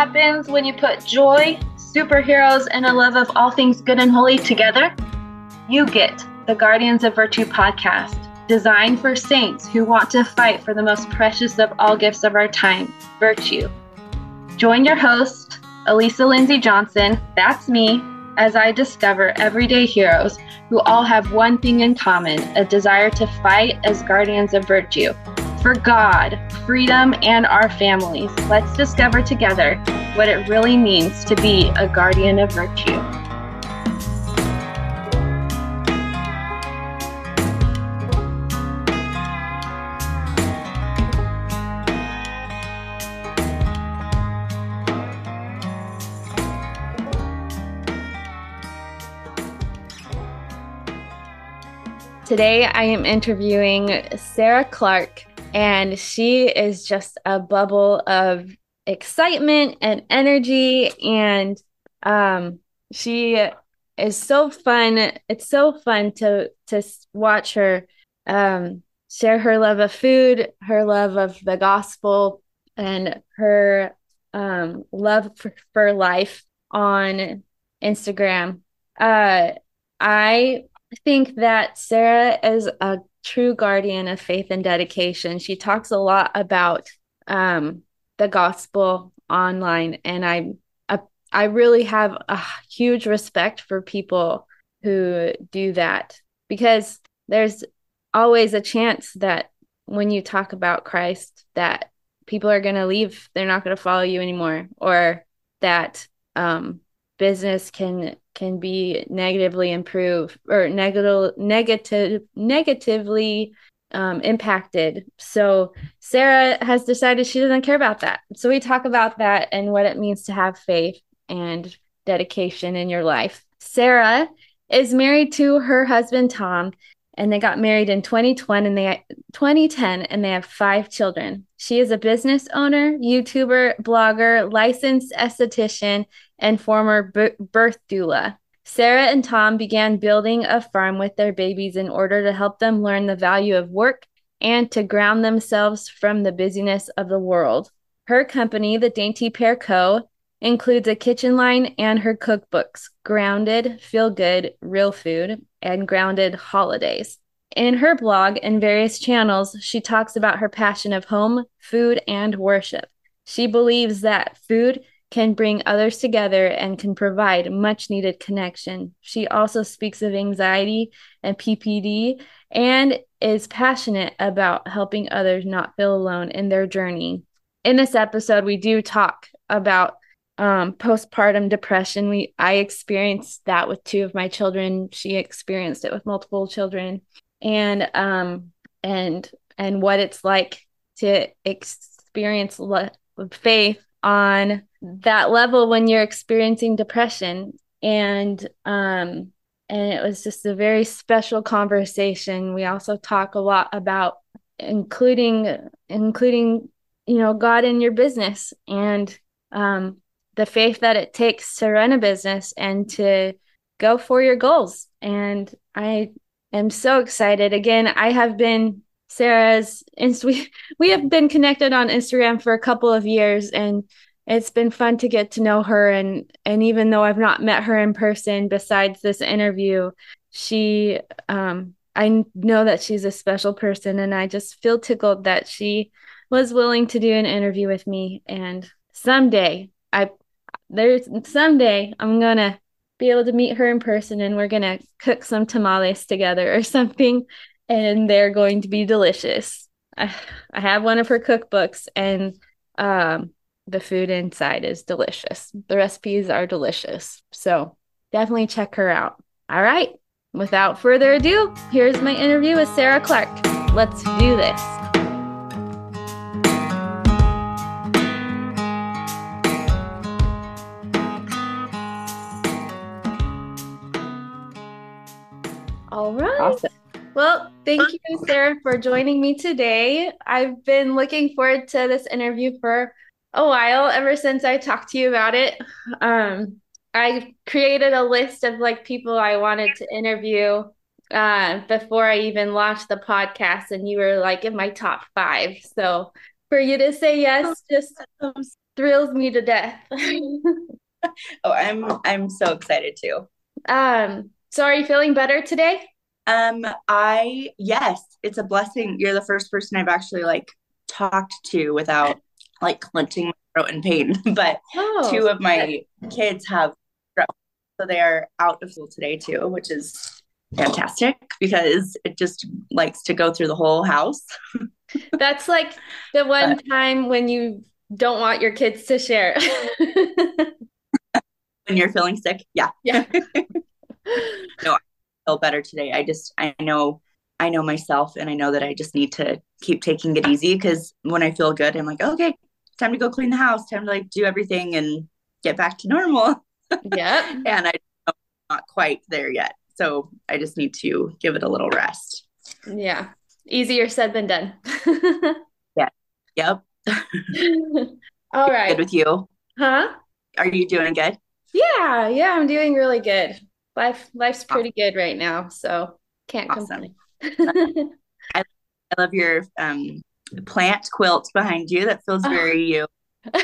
happens when you put joy, superheroes, and a love of all things good and holy together? You get the Guardians of Virtue podcast, designed for saints who want to fight for the most precious of all gifts of our time virtue. Join your host, Alisa Lindsay Johnson, that's me, as I discover everyday heroes who all have one thing in common a desire to fight as guardians of virtue for God, freedom, and our families. Let's discover together what it really means to be a guardian of virtue. Today, I am interviewing Sarah Clark and she is just a bubble of excitement and energy. And um she is so fun. It's so fun to to watch her um share her love of food her love of the gospel and her um love for, for life on instagram. Uh i think that sarah is a true guardian of faith and dedication. She talks a lot about um, the gospel online, and I, I I really have a huge respect for people who do that because there's always a chance that when you talk about Christ that people are going to leave they're not going to follow you anymore or that um, business can can be negatively improved or negative negative negatively um, impacted. So Sarah has decided she doesn't care about that. So we talk about that and what it means to have faith and dedication in your life. Sarah is married to her husband Tom, and they got married in 2020 and they 2010 and they have five children. She is a business owner, YouTuber, blogger, licensed esthetician, and former birth doula. Sarah and Tom began building a farm with their babies in order to help them learn the value of work and to ground themselves from the busyness of the world. Her company, the Dainty Pear Co., includes a kitchen line and her cookbooks, Grounded, Feel Good, Real Food, and Grounded Holidays. In her blog and various channels, she talks about her passion of home, food, and worship. She believes that food can bring others together and can provide much needed connection. She also speaks of anxiety and PPD and is passionate about helping others not feel alone in their journey. In this episode, we do talk about um, postpartum depression. We I experienced that with two of my children. She experienced it with multiple children, and um, and and what it's like to experience le- faith on that level when you're experiencing depression and um and it was just a very special conversation we also talk a lot about including including you know god in your business and um the faith that it takes to run a business and to go for your goals. And i am so excited. Again i have been sarah's and we we have been connected on instagram for a couple of years and it's been fun to get to know her. And and even though I've not met her in person besides this interview, she um I know that she's a special person and I just feel tickled that she was willing to do an interview with me. And someday I there's someday I'm to be able to meet her in person and we're to cook some tamales together or something and they're going to be delicious. I, I have one of her cookbooks and um the food inside is delicious. The recipes are delicious. So definitely check her out. All right. Without further ado, here's my interview with Sarah Clark. Let's do this. Awesome. Well, thank you, Sarah, for joining me today. I've been looking forward to this interview for a while ever since I talked to you about it. Um, I created a list of like people I wanted to interview uh, before I even launched the podcast, and you were like in my top five. So for you to say yes, just thrills me to death. oh, I'm I'm so excited too. Um, so are you feeling better today? Um, I yes, it's a blessing. You're the first person I've actually like talked to without like clenching my throat in pain. but oh, two of my good. kids have so they are out of school today too, which is fantastic because it just likes to go through the whole house. That's like the one but, time when you don't want your kids to share. when you're feeling sick. Yeah. Yeah. no, feel better today. I just, I know, I know myself and I know that I just need to keep taking it easy because when I feel good, I'm like, okay, time to go clean the house, time to like do everything and get back to normal. Yeah. and I'm not quite there yet. So I just need to give it a little rest. Yeah. Easier said than done. yeah. Yep. All right. Good with you. Huh? Are you doing good? Yeah, yeah, I'm doing really good. Life life's pretty good right now, so can't awesome. complain. I, I love your um plant quilt behind you. That feels very you.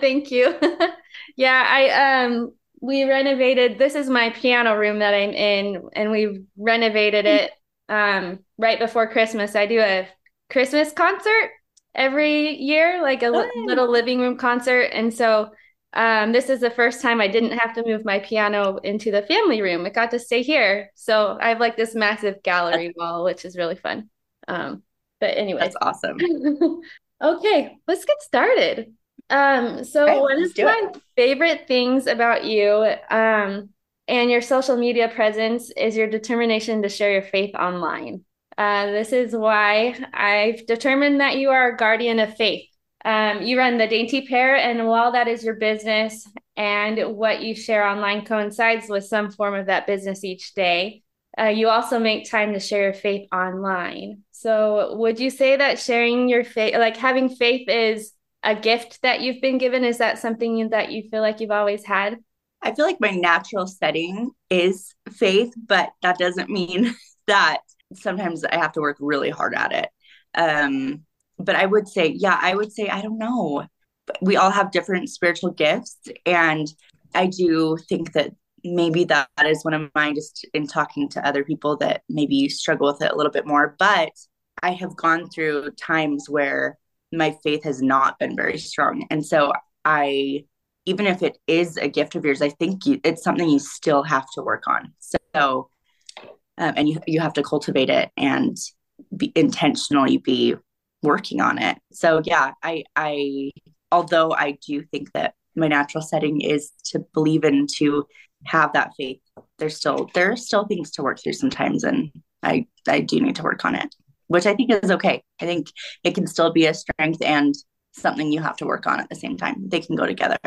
Thank you. yeah, I um we renovated this is my piano room that I'm in and we renovated it um right before Christmas. I do a Christmas concert every year, like a little living room concert. And so um, this is the first time I didn't have to move my piano into the family room. It got to stay here. So I have like this massive gallery wall, which is really fun. Um, but anyway, that's awesome. okay, let's get started. Um, so right, one of my it. favorite things about you um, and your social media presence is your determination to share your faith online. Uh, this is why I've determined that you are a guardian of faith. Um, you run the Dainty Pear, and while that is your business and what you share online coincides with some form of that business each day, uh, you also make time to share your faith online. So, would you say that sharing your faith, like having faith, is a gift that you've been given? Is that something that you feel like you've always had? I feel like my natural setting is faith, but that doesn't mean that sometimes I have to work really hard at it. Um, but I would say, yeah, I would say, I don't know. We all have different spiritual gifts. And I do think that maybe that is one of mine just in talking to other people that maybe struggle with it a little bit more. But I have gone through times where my faith has not been very strong. And so I, even if it is a gift of yours, I think you, it's something you still have to work on. So, um, and you, you have to cultivate it and be intentionally be working on it. So yeah, I I although I do think that my natural setting is to believe in to have that faith, there's still there are still things to work through sometimes and I I do need to work on it, which I think is okay. I think it can still be a strength and something you have to work on at the same time. They can go together.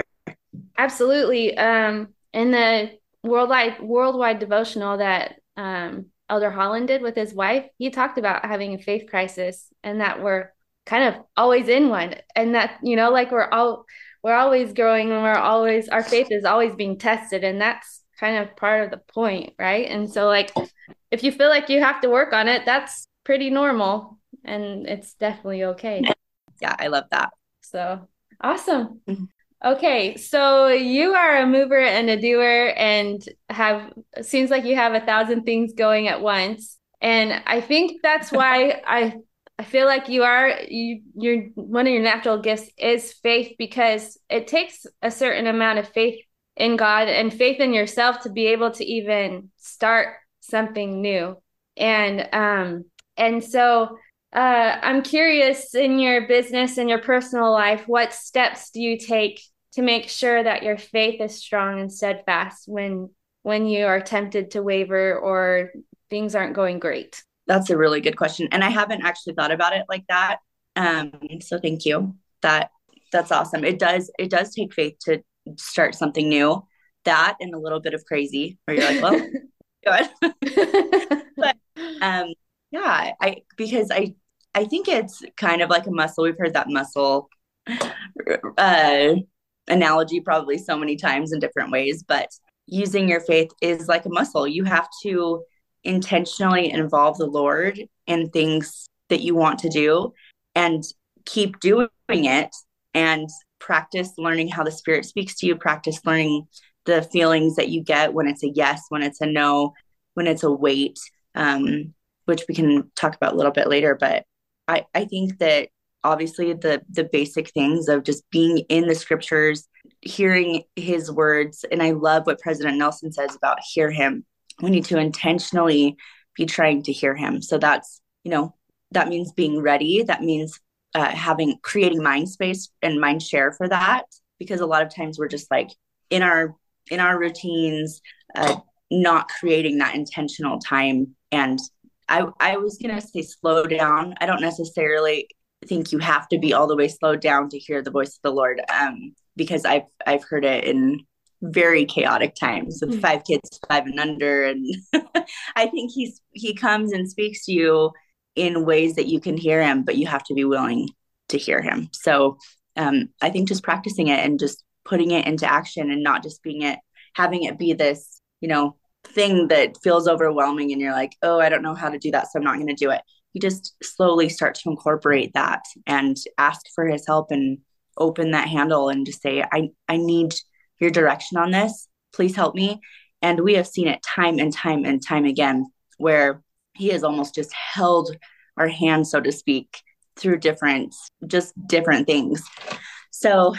Absolutely. Um in the worldwide worldwide devotional that um Elder Holland did with his wife, he talked about having a faith crisis and that we're kind of always in one. And that, you know, like we're all we're always growing and we're always our faith is always being tested. And that's kind of part of the point, right? And so like if you feel like you have to work on it, that's pretty normal and it's definitely okay. Yeah, I love that. So awesome. Mm-hmm. Okay, so you are a mover and a doer and have seems like you have a thousand things going at once. And I think that's why I I feel like you are you you're one of your natural gifts is faith because it takes a certain amount of faith in God and faith in yourself to be able to even start something new. And um and so uh, I'm curious in your business and your personal life, what steps do you take to make sure that your faith is strong and steadfast when when you are tempted to waver or things aren't going great? That's a really good question. And I haven't actually thought about it like that. Um, so thank you. That that's awesome. It does it does take faith to start something new. That and a little bit of crazy where you're like, well, good. but um yeah, I because I I think it's kind of like a muscle. We've heard that muscle uh analogy probably so many times in different ways, but using your faith is like a muscle. You have to intentionally involve the Lord in things that you want to do and keep doing it and practice learning how the spirit speaks to you, practice learning the feelings that you get when it's a yes, when it's a no, when it's a wait, um, which we can talk about a little bit later. But I, I think that obviously the the basic things of just being in the scriptures, hearing his words, and I love what President Nelson says about hear him. We need to intentionally be trying to hear him. So that's you know that means being ready. That means uh, having creating mind space and mind share for that because a lot of times we're just like in our in our routines uh, not creating that intentional time and i i was gonna say slow down i don't necessarily think you have to be all the way slowed down to hear the voice of the lord um, because i've i've heard it in very chaotic times with mm-hmm. five kids five and under and i think he's he comes and speaks to you in ways that you can hear him, but you have to be willing to hear him. So um, I think just practicing it and just putting it into action and not just being it, having it be this, you know, thing that feels overwhelming and you're like, oh, I don't know how to do that. So I'm not going to do it. You just slowly start to incorporate that and ask for his help and open that handle and just say, I, I need your direction on this. Please help me. And we have seen it time and time and time again where he has almost just held our hand, so to speak, through different, just different things. So,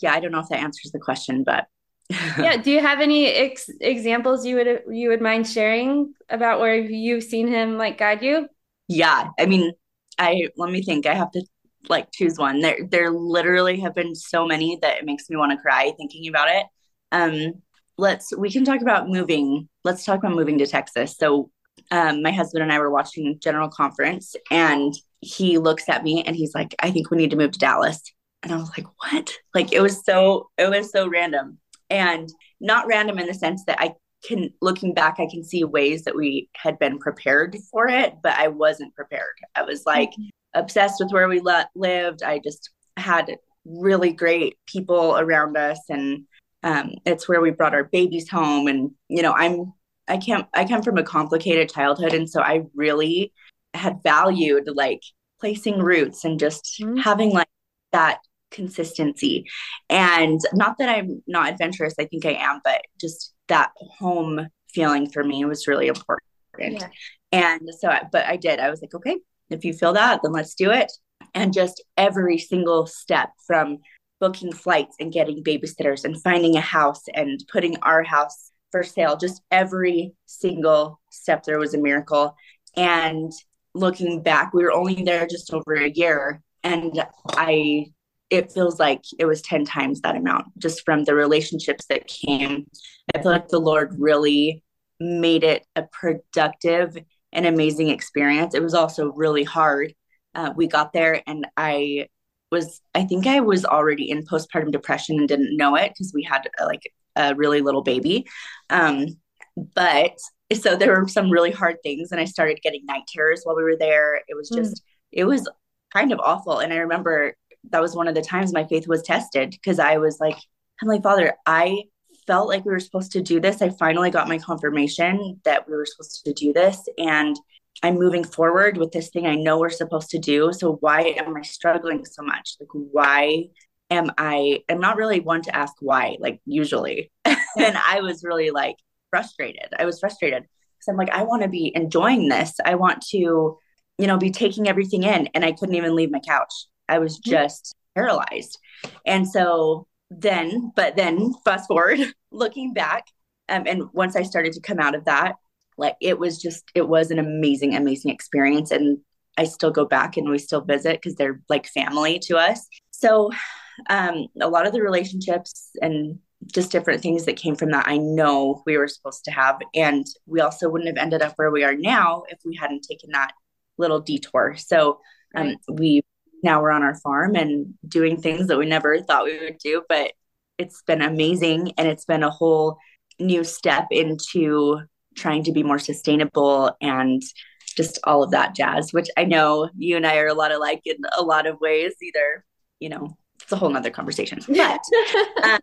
yeah, I don't know if that answers the question, but yeah. Do you have any ex- examples you would you would mind sharing about where you've seen him like guide you? Yeah, I mean, I let me think. I have to like choose one. There, there literally have been so many that it makes me want to cry thinking about it. Um, let's we can talk about moving. Let's talk about moving to Texas. So um, my husband and I were watching General Conference, and he looks at me and he's like, "I think we need to move to Dallas." And I was like, "What?" Like it was so it was so random, and not random in the sense that I can looking back, I can see ways that we had been prepared for it, but I wasn't prepared. I was like mm-hmm. obsessed with where we le- lived. I just had really great people around us, and um, it's where we brought our babies home. And you know, I'm I can't I come from a complicated childhood and so I really had valued like placing roots and just mm-hmm. having like that consistency. And not that I'm not adventurous, I think I am, but just that home feeling for me was really important. Yeah. And so, I, but I did. I was like, okay, if you feel that, then let's do it. And just every single step from booking flights and getting babysitters and finding a house and putting our house for sale. Just every single step there was a miracle. And looking back, we were only there just over a year. And I, it feels like it was 10 times that amount just from the relationships that came. I feel like the Lord really made it a productive and amazing experience. It was also really hard. Uh, we got there and I was, I think I was already in postpartum depression and didn't know it because we had uh, like a really little baby. Um, but so there were some really hard things, and I started getting night terrors while we were there. It was just, mm. it was kind of awful. And I remember that was one of the times my faith was tested because I was like, Heavenly Father, I felt like we were supposed to do this. I finally got my confirmation that we were supposed to do this. And I'm moving forward with this thing I know we're supposed to do. So why am I struggling so much? Like, why am I I'm not really one to ask why, like usually. and I was really like frustrated. I was frustrated because I'm like, I want to be enjoying this. I want to, you know, be taking everything in. And I couldn't even leave my couch. I was mm-hmm. just paralyzed. And so then, but then fast forward, looking back, um, and once I started to come out of that, like it was just, it was an amazing, amazing experience. And I still go back and we still visit because they're like family to us. So um, a lot of the relationships and just different things that came from that I know we were supposed to have. And we also wouldn't have ended up where we are now if we hadn't taken that little detour. So um, we now we're on our farm and doing things that we never thought we would do, but it's been amazing. And it's been a whole new step into trying to be more sustainable and just all of that jazz, which I know you and I are a lot alike in a lot of ways, either, you know, it's a whole nother conversation. But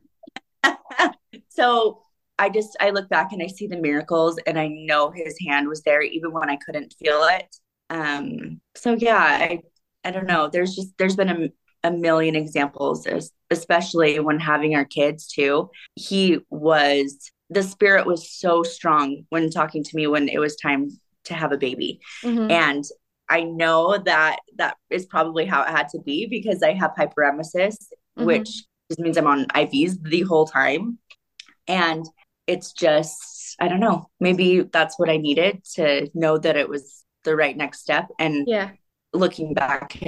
um, so I just I look back and I see the miracles and I know his hand was there even when I couldn't feel it. Um, so yeah, I I don't know. There's just there's been a, a million examples, especially when having our kids too. He was, the spirit was so strong when talking to me when it was time to have a baby. Mm-hmm. And I know that that is probably how it had to be because I have hyperemesis, mm-hmm. which just means I'm on IVs the whole time. And it's just, I don't know, maybe that's what I needed to know that it was the right next step. And yeah, looking back,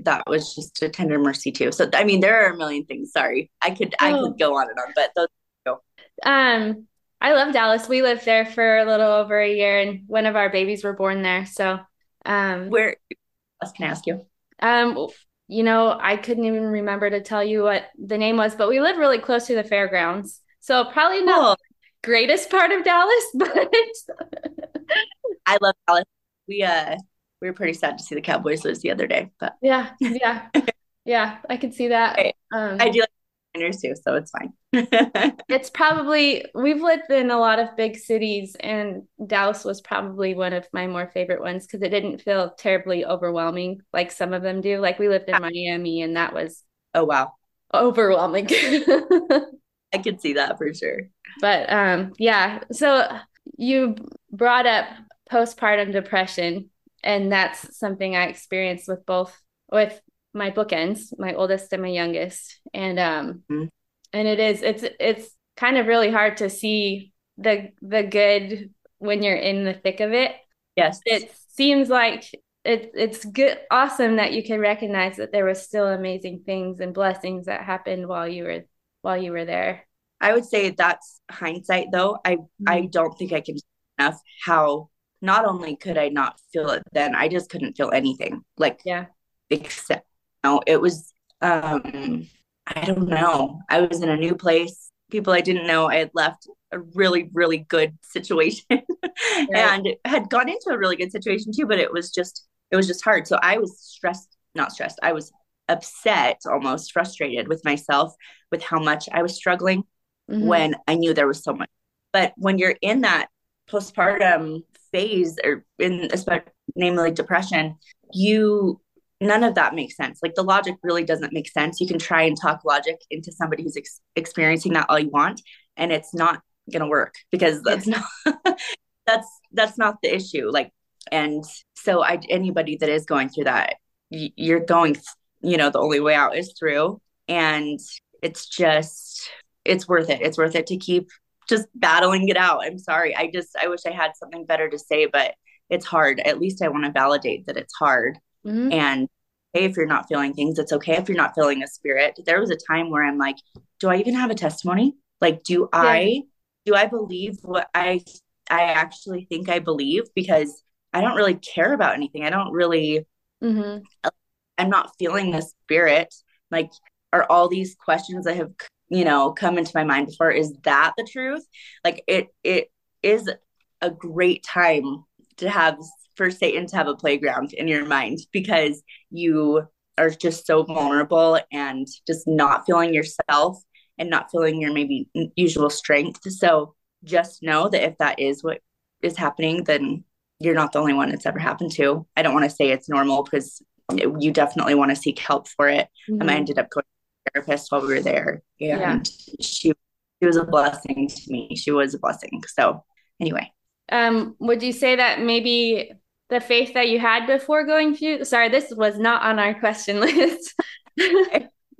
that was just a tender mercy too. So I mean, there are a million things. Sorry, I could oh. I could go on and on, but those. Go. Um, I love Dallas. We lived there for a little over a year, and one of our babies were born there. So, um, where? Else can I ask you? Um, you know, I couldn't even remember to tell you what the name was, but we live really close to the fairgrounds. So probably not cool. greatest part of Dallas, but I love Dallas. We uh we were pretty sad to see the Cowboys lose the other day, but yeah, yeah, yeah, I can see that. Um, I do like Niners too, so it's fine. it's probably we've lived in a lot of big cities, and Dallas was probably one of my more favorite ones because it didn't feel terribly overwhelming like some of them do. Like we lived in Miami, and that was oh wow, overwhelming. I could see that for sure. But um, yeah, so you brought up postpartum depression and that's something I experienced with both with my bookends, my oldest and my youngest. And um mm-hmm. and it is it's it's kind of really hard to see the the good when you're in the thick of it. Yes. It seems like it, it's good awesome that you can recognize that there was still amazing things and blessings that happened while you were while you were there. I would say that's hindsight though. I mm-hmm. I don't think I can enough how not only could I not feel it then, I just couldn't feel anything. Like, yeah, except, you know, it was, um, I don't know. I was in a new place, people I didn't know. I had left a really, really good situation right. and had gone into a really good situation too, but it was just, it was just hard. So I was stressed, not stressed. I was upset, almost frustrated with myself with how much I was struggling mm-hmm. when I knew there was so much. But when you're in that postpartum phase or in especially namely depression you none of that makes sense. Like the logic really doesn't make sense. You can try and talk logic into somebody who's ex- experiencing that all you want and it's not going to work because that's not that's that's not the issue. Like and so i anybody that is going through that y- you're going you know the only way out is through and it's just it's worth it. It's worth it to keep just battling it out. I'm sorry. I just I wish I had something better to say, but it's hard. At least I want to validate that it's hard. Mm-hmm. And hey, if you're not feeling things, it's okay if you're not feeling a spirit. There was a time where I'm like, do I even have a testimony? Like, do yeah. I do I believe what I I actually think I believe? Because I don't really care about anything. I don't really mm-hmm. I'm not feeling the spirit. Like, are all these questions that have you know come into my mind before is that the truth? Like it it is a great time to have for satan to have a playground in your mind because you are just so vulnerable and just not feeling yourself and not feeling your maybe usual strength. So just know that if that is what is happening then you're not the only one it's ever happened to. I don't want to say it's normal because you definitely want to seek help for it. Mm-hmm. and i ended up going therapist while we were there, and yeah. she she was a blessing to me. She was a blessing. So anyway, um, would you say that maybe the faith that you had before going through? Sorry, this was not on our question list.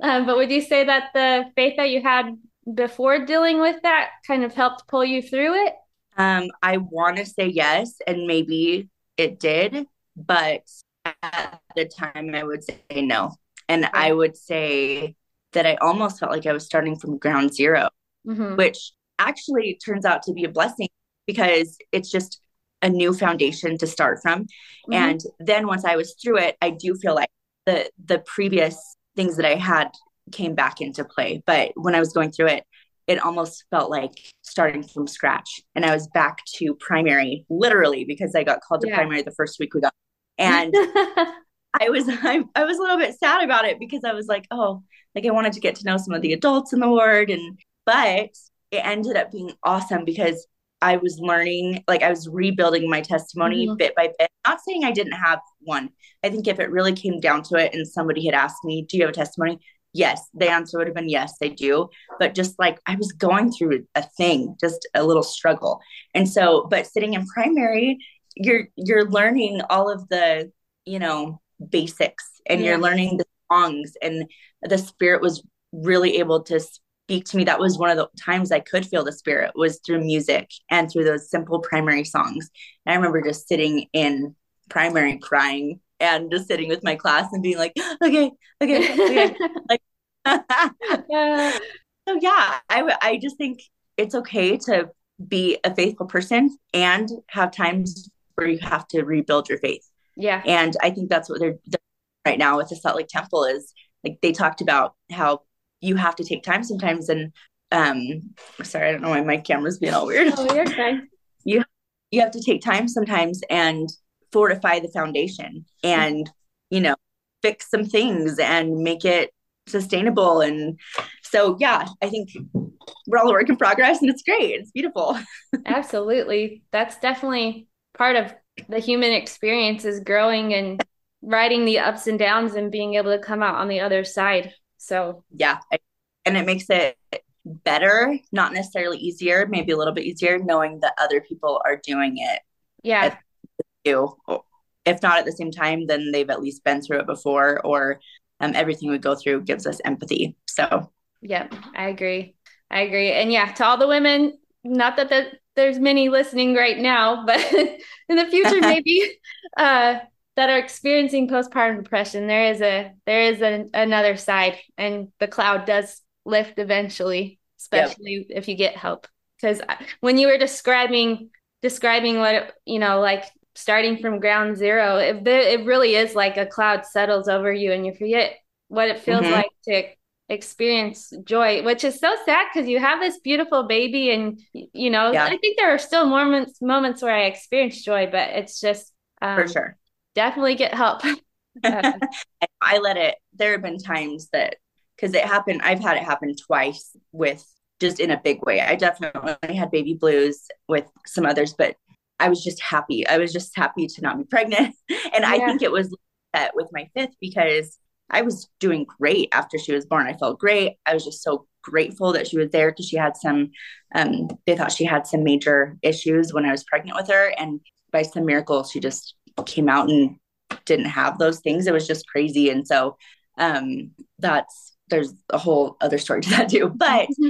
um, but would you say that the faith that you had before dealing with that kind of helped pull you through it? Um, I want to say yes, and maybe it did, but at the time I would say no. And. I would say that I almost felt like I was starting from ground 0 mm-hmm. which actually turns out to be a blessing because it's just a new foundation to start from. Mm-hmm. And then once I was through it, I do feel like the the previous things that I had came back into play. But when I was going through it, it almost felt like starting from scratch. And I was back to primary, literally, because I got called to yeah. primary the first week we got. And I was I, I was a little bit sad about it because I was like, oh, like I wanted to get to know some of the adults in the ward and but it ended up being awesome because I was learning, like I was rebuilding my testimony mm-hmm. bit by bit. Not saying I didn't have one. I think if it really came down to it and somebody had asked me, Do you have a testimony? Yes, the answer would have been yes, I do. But just like I was going through a thing, just a little struggle. And so, but sitting in primary, you're you're learning all of the, you know, basics and yeah. you're learning the songs and the spirit was really able to speak to me that was one of the times i could feel the spirit was through music and through those simple primary songs and i remember just sitting in primary crying and just sitting with my class and being like okay okay, okay. like yeah. so yeah I, I just think it's okay to be a faithful person and have times where you have to rebuild your faith yeah. And i think that's what they're, they're right now with the salt lake temple is like they talked about how you have to take time sometimes and um sorry i don't know why my camera's being all weird. Oh you're fine. You you have to take time sometimes and fortify the foundation and you know fix some things and make it sustainable. And so yeah i think we're all a work in progress and it's great. It's beautiful. Absolutely. That's definitely part of the human experience is growing and riding the ups and downs and being able to come out on the other side so yeah, and it makes it better, not necessarily easier, maybe a little bit easier knowing that other people are doing it. Yeah. You, if not at the same time, then they've at least been through it before, or um, everything we go through gives us empathy. So, yeah, I agree. I agree. And yeah, to all the women, not that the, there's many listening right now, but in the future, maybe uh, that are experiencing postpartum depression, there is a there is a, another side, and the cloud does lift eventually, especially yep. if you get help. Because when you were describing describing what it, you know, like starting from ground zero, it it really is like a cloud settles over you, and you forget what it feels mm-hmm. like to experience joy which is so sad because you have this beautiful baby and you know yeah. i think there are still moments moments where i experience joy but it's just um, for sure definitely get help. I let it, there have been times that, because it happened, I've had it happen twice with just in a big way. I definitely had baby blues with some others, but I was just happy. I was just happy to not be pregnant. And yeah. I think it was with my fifth because I was doing great after she was born. I felt great. I was just so grateful that she was there because she had some, um, they thought she had some major issues when I was pregnant with her. And by some miracle, she just came out and didn't have those things. It was just crazy. And so um, that's there's a whole other story to that too. But mm-hmm.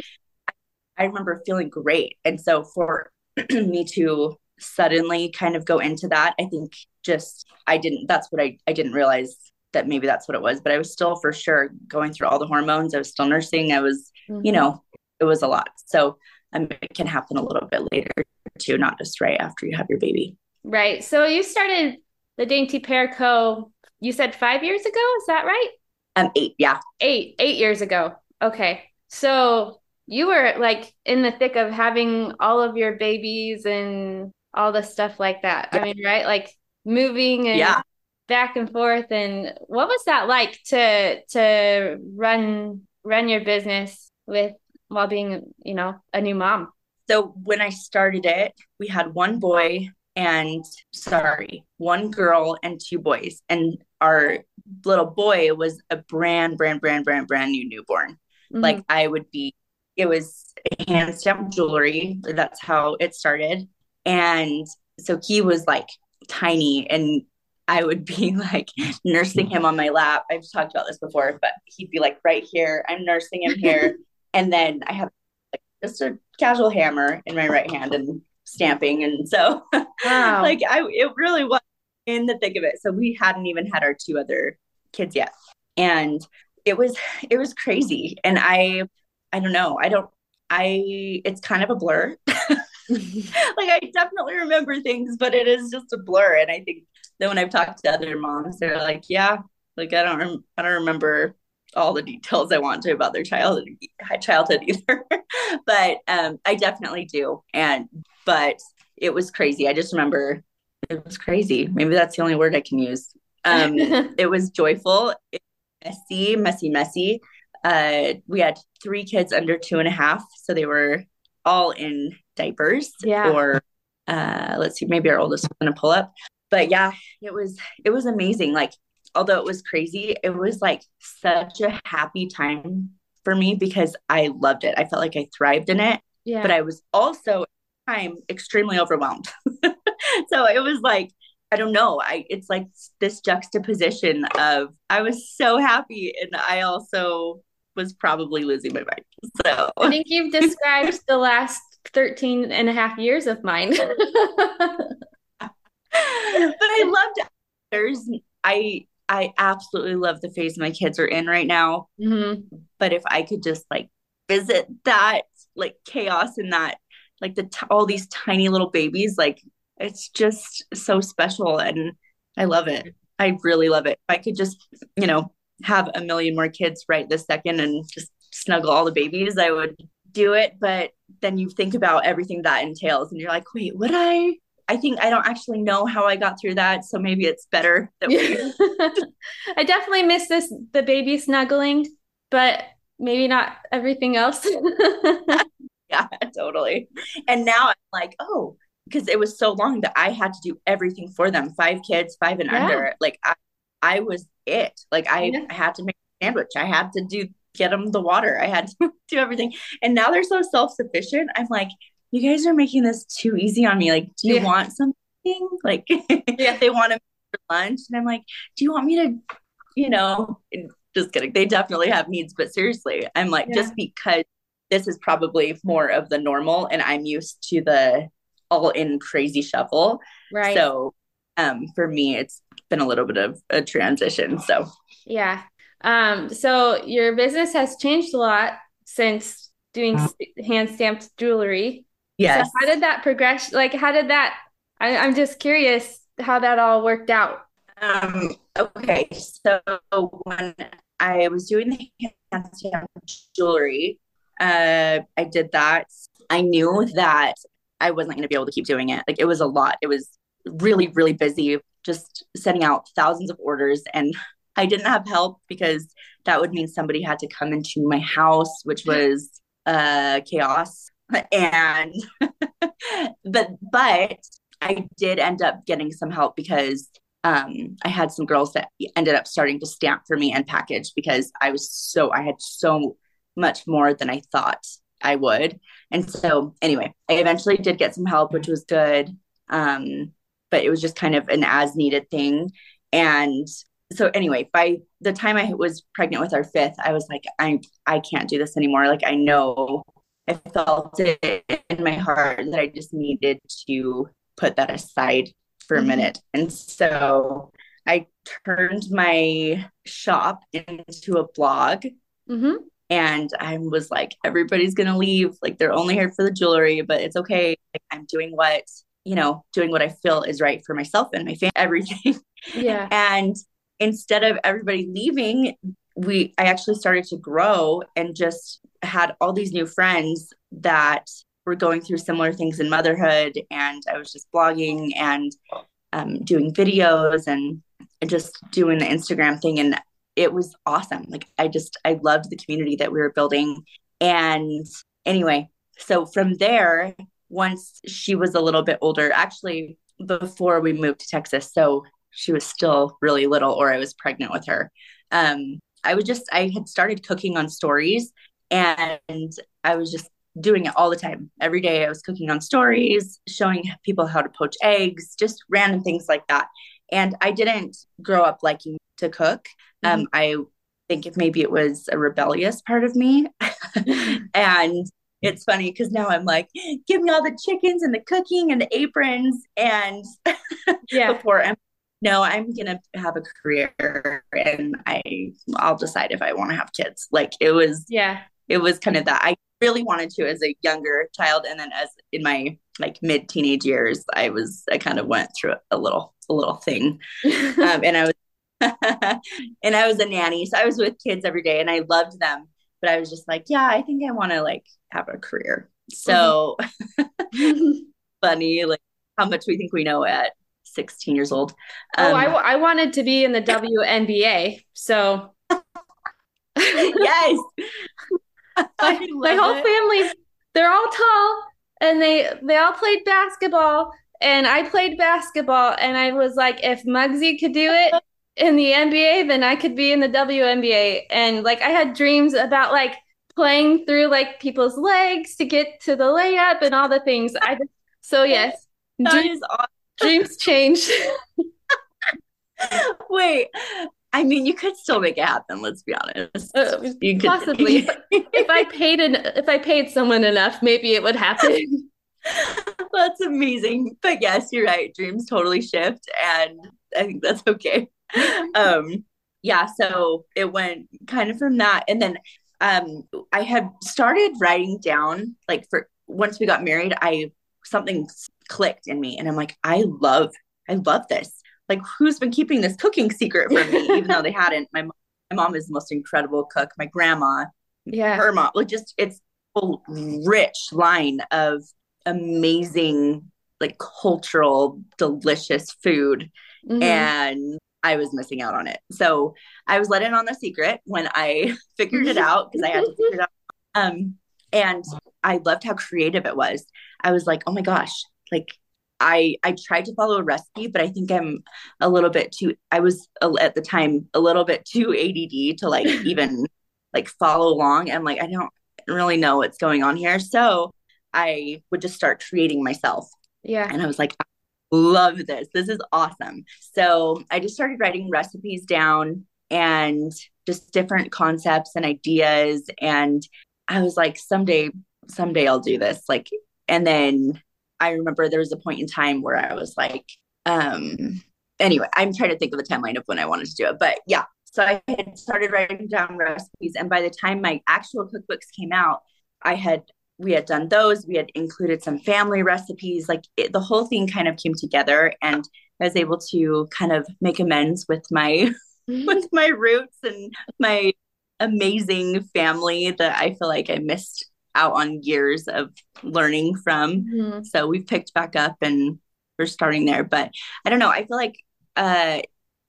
I remember feeling great. And so for me to suddenly kind of go into that, I think just I didn't that's what I I didn't realize that maybe that's what it was, but I was still for sure going through all the hormones. I was still nursing. I was, mm-hmm. you know, it was a lot. So um, it can happen a little bit later too, not just right after you have your baby. Right. So you started the Dainty Pear Co. You said five years ago. Is that right? Um, eight. Yeah. Eight. Eight years ago. Okay. So you were like in the thick of having all of your babies and all the stuff like that. Yeah. I mean, right? Like moving and yeah. Back and forth. And what was that like to to run run your business with while being, you know, a new mom? So when I started it, we had one boy and sorry, one girl and two boys. And our little boy was a brand, brand, brand, brand, brand new newborn. Mm-hmm. Like I would be, it was hand stamped jewelry. That's how it started. And so he was like tiny and I would be like nursing him on my lap. I've talked about this before, but he'd be like right here. I'm nursing him here. and then I have like, just a casual hammer in my right hand and stamping. And so wow. like I it really was in the thick of it. So we hadn't even had our two other kids yet. And it was it was crazy. And I I don't know. I don't I it's kind of a blur. like I definitely remember things, but it is just a blur. And I think that when I've talked to other moms, they're like, yeah, like I don't rem- I don't remember all the details I want to about their childhood childhood either. but um, I definitely do. And but it was crazy. I just remember it was crazy. Maybe that's the only word I can use. Um, it was joyful, it was messy, messy, messy. Uh, we had three kids under two and a half, so they were all in diapers Yeah. or uh let's see maybe our oldest was gonna pull up but yeah it was it was amazing. Like although it was crazy it was like such a happy time for me because i loved it. I felt like i thrived in it Yeah. but i was also time extremely overwhelmed. So it was like i don't know. I it's like this juxtaposition of i was so happy and i also was probably losing my mind. So I think you've described the last 13 and a half years of mine. but I loved others. I I absolutely love the phase my kids are in right now. Mhm. But if I could just like visit that like chaos and that like the t- all these tiny little babies, like it's just so special and I love it. I really love it. If I could just you know have a million more kids right this second and just snuggle all the babies, I would do it. But then you think about everything that entails, and you're like, wait, would I? I think I don't actually know how I got through that, so maybe it's better that we. I definitely miss this the baby snuggling, but maybe not everything else. yeah, totally. And now I'm like, oh, because it was so long that I had to do everything for them. Five kids, five and Yeah. under. Like I, I was it. Like I, Yeah. I had to make a sandwich. I had to do get them the water. I had to do everything. And now they're so self sufficient. I'm like, you guys are making this too easy on me. Like, do you Yeah. want something? Like, Yeah. they want to for lunch, and I'm like, do you want me to, you know? Just kidding. They definitely have needs, but seriously, I'm like, Yeah. just because this is probably more of the normal, and I'm used to the all in crazy shuffle. Right. So, um, for me, it's been a little bit of a transition. So, Yeah. Um, so your business has changed a lot since doing hand stamped jewelry. Yes. So how did that progress? Like, how did that? I, I'm just curious how that all worked out. Um, okay, so when I was doing the hand stamp jewelry, uh, I did that. I knew that I wasn't going to be able to keep doing it. Like it was a lot. It was really, really busy, just sending out thousands of orders, and I didn't have help because that would mean somebody had to come into my house, which was uh, chaos. And but but I did end up getting some help because um, I had some girls that ended up starting to stamp for me and package because I was so I had so much more than I thought I would. And so anyway, I eventually did get some help, which was good. Um, but it was just kind of an as needed thing. And so anyway, by the time I was pregnant with our fifth, I was like, I I can't do this anymore. Like I know I felt it in my heart that I just needed to put that aside for a Mhm. minute. And so I turned my shop into a blog hmm and I was like, everybody's gonna leave. Like they're only here for the jewelry, but it's okay. Like, I'm doing what, you know, doing what I feel is right for myself and my family, everything. Yeah. And instead of everybody leaving, we I actually started to grow and just had all these new friends that were going through similar things in motherhood. And I was just blogging and um, doing videos and just doing the Instagram thing. And it was awesome. Like I just I loved the community that we were building. And anyway, so from there, once she was a little bit older, actually before we moved to Texas, so she was still really little, or I was pregnant with her. Um, I was just I had started cooking on stories, and I was just doing it all the time. Every day I was cooking on stories, showing people how to poach eggs, just random things like that. And I didn't grow up liking to cook. Um, I think if maybe it was a rebellious part of me. and it's funny because now I'm like, give me all the chickens and the cooking and the aprons. And Yeah. before I'm no, I'm gonna have a career and I I'll decide if I want to have kids. Like it was Yeah. It was kind of that. I really wanted to as a younger child and then as in my like mid teenage years I was I kind of went through a little a little thing. Um, and I was and I was a nanny so I was with kids every day and I loved them but I was just like yeah I think I want to like have a career. So funny like how much we think we know at 16 years old. Oh, Um, I, w- I wanted to be in the WNBA. So. Yes my, my whole family, they're all tall. and they they all played basketball and I played basketball and I was like if Muggsy could do it in the NBA then I could be in the WNBA and like I had dreams about like playing through like people's legs to get to the layup and all the things I just so yes dreams, awesome. dreams change wait I mean, you could still make it happen. Let's be honest. Uh, you could, possibly. if I paid an, if I paid someone enough, maybe it would happen. that's amazing. But yes, you're right. Dreams totally shift, and I think that's okay. um, yeah. So it went kind of from that, and then um, I had started writing down like for once we got married, I something clicked in me, and I'm like, I love, I love this like who's been keeping this cooking secret from me even though they hadn't my, my mom is the most incredible cook my grandma yeah her mom like just it's a rich line of amazing like cultural delicious food mm-hmm. and I was missing out on it. So I was let in on the secret when I figured it out because I had to figure it out. Um, and I loved how creative it was. I was like, oh my gosh, like I I tried to follow a recipe, but I think I'm a little bit too. I was at the time a little bit too ADD to like even like follow along. I'm like I don't really know what's going on here, so I would just start creating myself. Yeah, and I was like, I love this. This is awesome. So I just started writing recipes down and just different concepts and ideas, and I was like, someday, someday I'll do this. Like, and then I remember there was a point in time where I was like, um, anyway, I'm trying to think of the timeline of when I wanted to do it. But yeah, so I had started writing down recipes. And by the time my actual cookbooks came out, I had, we had done those. We had included some family recipes. Like it, the whole thing kind of came together and I was able to kind of make amends with my, with my roots and my amazing family that I feel like I missed out on years of learning from. Mm-hmm. So we've picked back up and we're starting there. But I don't know. I feel like uh,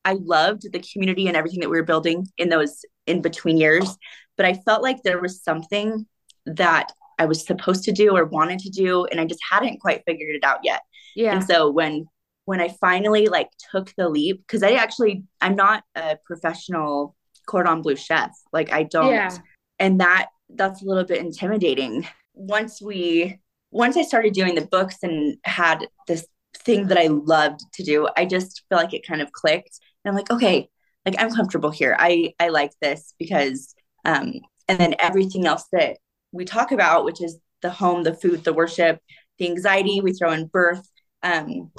I loved the community and everything that we were building in those in between years. But I felt like there was something that I was supposed to do or wanted to do, and I just hadn't quite figured it out yet. Yeah. And so when when I finally like took the leap, because I actually I'm not a professional cordon bleu chef. Like I don't yeah. and that that's a little bit intimidating. Once we once I started doing the books and had this thing that I loved to do, I just feel like it kind of clicked. And I'm like, okay, like I'm comfortable here. I I like this because um and then everything else that we talk about, which is the home, the food, the worship, the anxiety, we throw in birth. Um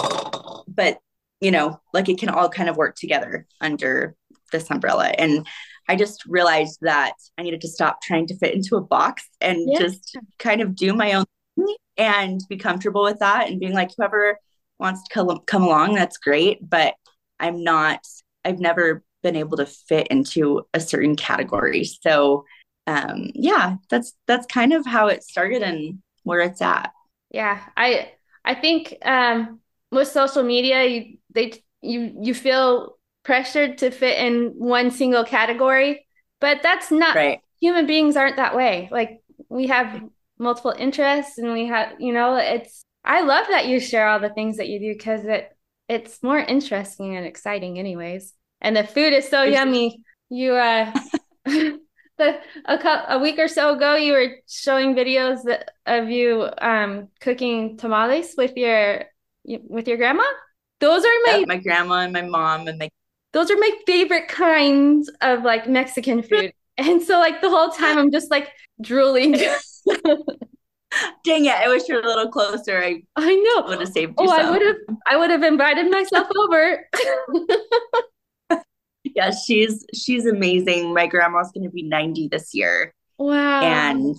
but you know, like it can all kind of work together under this umbrella. And I just realized that I needed to stop trying to fit into a box and yeah. just kind of do my own thing and be comfortable with that and being like, whoever wants to come, come along, that's great. But I'm not, I've never been able to fit into a certain category. So, um, yeah, that's, that's kind of how it started and where it's at. Yeah. I, I think, um, with social media, you, they, you, you feel pressured to fit in one single category, but that's not right. Human beings aren't that way. Like we have multiple interests and we have, you know, it's I love that you share all the things that you do because it it's more interesting and exciting anyways. And the food is so yummy. You uh the a, a week or so ago you were showing videos that, of you um cooking tamales with your with your grandma those are my my grandma and my mom and my those are my favorite kinds of like Mexican food. And so like the whole time I'm just like drooling. Dang it, I wish you were a little closer. I I know. Would have saved you. Oh, some. I would have I would have invited myself over. yeah, she's she's amazing. My grandma's gonna be 90 this year. Wow. And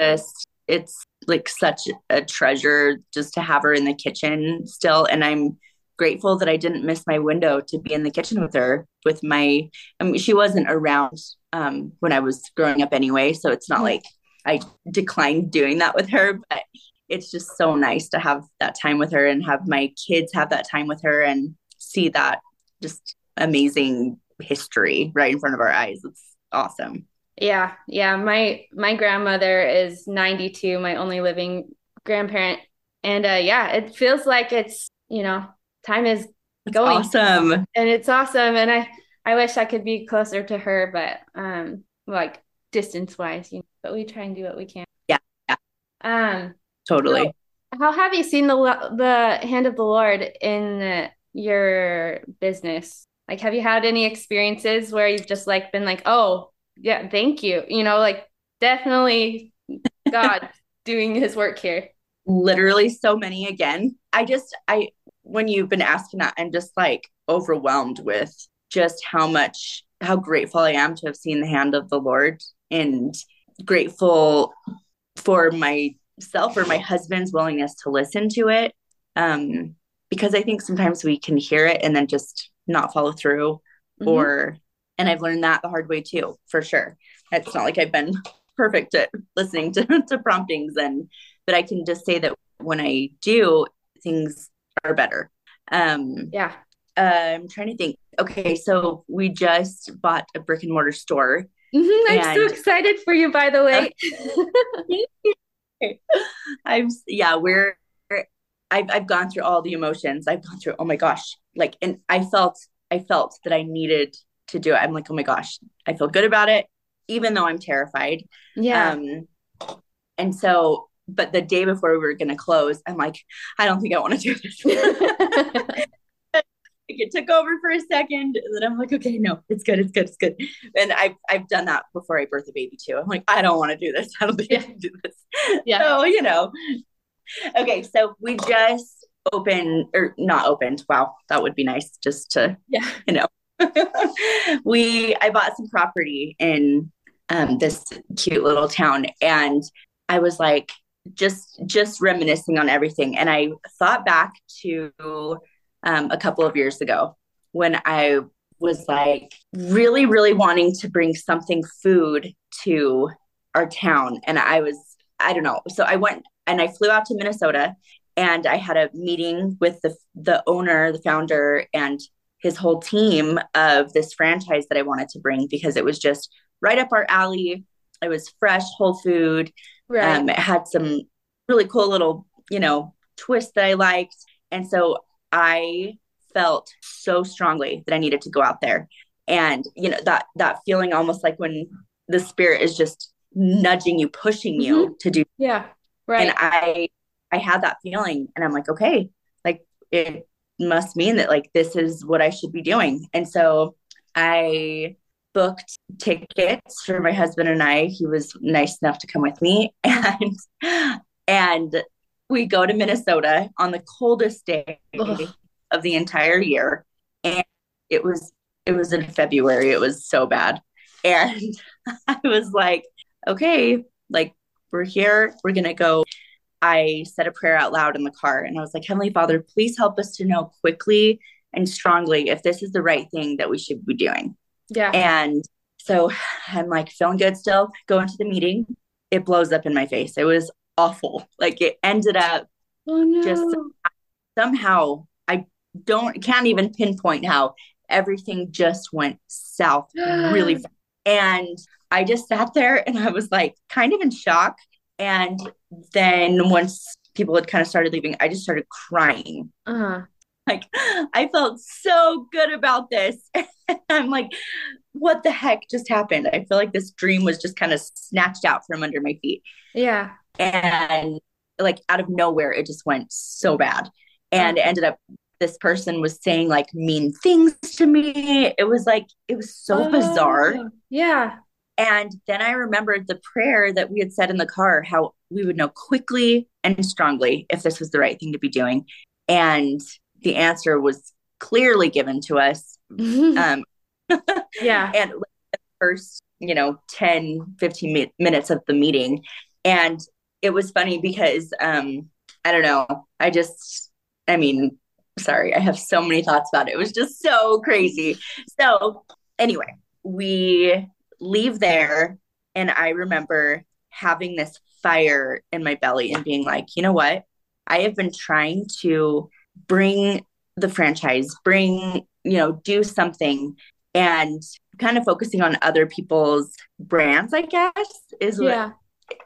just it's like such a treasure just to have her in the kitchen still. And I'm grateful that I didn't miss my window to be in the kitchen with her with my I mean she wasn't around um when I was growing up anyway so it's not mm-hmm. like I declined doing that with her but it's just so nice to have that time with her and have my kids have that time with her and see that just amazing history right in front of our eyes it's awesome yeah yeah my my grandmother is 92 my only living grandparent. And uh, yeah, it feels like it's, you know, time is That's going. awesome. And it's awesome. And I, I wish I could be closer to her, but um, like distance wise, you know, but we try and do what we can. Yeah. yeah. Um, totally. How have you seen the the hand of the Lord in your business? Like, have you had any experiences where you've just like been like, oh, yeah, thank you, you know, like definitely God doing His work here. Literally, so many again. I just, I when you've been asking that, I'm just like overwhelmed with just how much, how grateful I am to have seen the hand of the Lord and grateful for myself or my husband's willingness to listen to it. Um, because I think sometimes we can hear it and then just not follow through mm-hmm. or and I've learned that the hard way too, for sure. It's not like I've been perfect at listening to, to promptings and but I can just say that when I do, things are better. Um yeah. Uh, I'm trying to think. Okay, so we just bought a brick and mortar store. Mm-hmm, I'm so excited for you, by the way. I'm yeah, we're I've I've gone through all the emotions. I've gone through oh my gosh. Like and I felt I felt that I needed to do it. I'm like, oh my gosh, I feel good about it, even though I'm terrified. Yeah. Um and so but the day before we were gonna close, I'm like, I don't think I want to do this. it took over for a second and then i'm like okay no it's good it's good it's good. And i've i've done that before i birth a baby too. I'm like i don't want to do this. I don't think yeah. i can do this. Yeah. So you know. Okay so we just opened or not opened wow that would be nice just to yeah. you know. We i bought some property in um, this cute little town and i was like just just reminiscing on everything and i thought back to um, a couple of years ago when I was like really, really wanting to bring something food to our town. And I was, I don't know. So I went and I flew out to Minnesota and I had a meeting with the the owner, the founder, and his whole team of this franchise that I wanted to bring because it was just right up our alley. It was fresh, whole food. Right. Um, it had some really cool little, you know, twists that I liked. And so I felt so strongly that I needed to go out there. And, you know, that that feeling almost like when the spirit is just nudging you, pushing you mm-hmm. to do. Yeah. Right. And I I had that feeling and I'm like, okay, like it must mean that like this is what I should be doing. And so I booked tickets for my husband and I. He was nice enough to come with me and and we go to Minnesota on the coldest day Ugh. of the entire year. And it was it was in February. It was so bad. And I was like, okay, like we're here. We're gonna go. I said a prayer out loud in the car and I was like, Heavenly Father, please help us to know quickly and strongly if this is the right thing that we should be doing. Yeah. And so I'm like feeling good still, going to the meeting. It blows up in my face. It was awful. Like it ended up oh, no. just somehow I don't can't even pinpoint how everything just went south really fast. And I just sat there and I was like kind of in shock. And then once people had kind of started leaving, I just started crying. Uh-huh. Like I felt so good about this. I'm like, what the heck just happened? I feel like this dream was just kind of snatched out from under my feet. Yeah and like out of nowhere it just went so bad and it ended up this person was saying like mean things to me it was like it was so oh, bizarre yeah and then i remembered the prayer that we had said in the car how we would know quickly and strongly if this was the right thing to be doing and the answer was clearly given to us um yeah and the first you know 10 15 mi- minutes of the meeting and it was funny because um I don't know. I just I mean, sorry, I have so many thoughts about it. It was just so crazy. So anyway, we leave there and I remember having this fire in my belly and being like, you know what? I have been trying to bring the franchise, bring, you know, do something and kind of focusing on other people's brands, I guess, is yeah.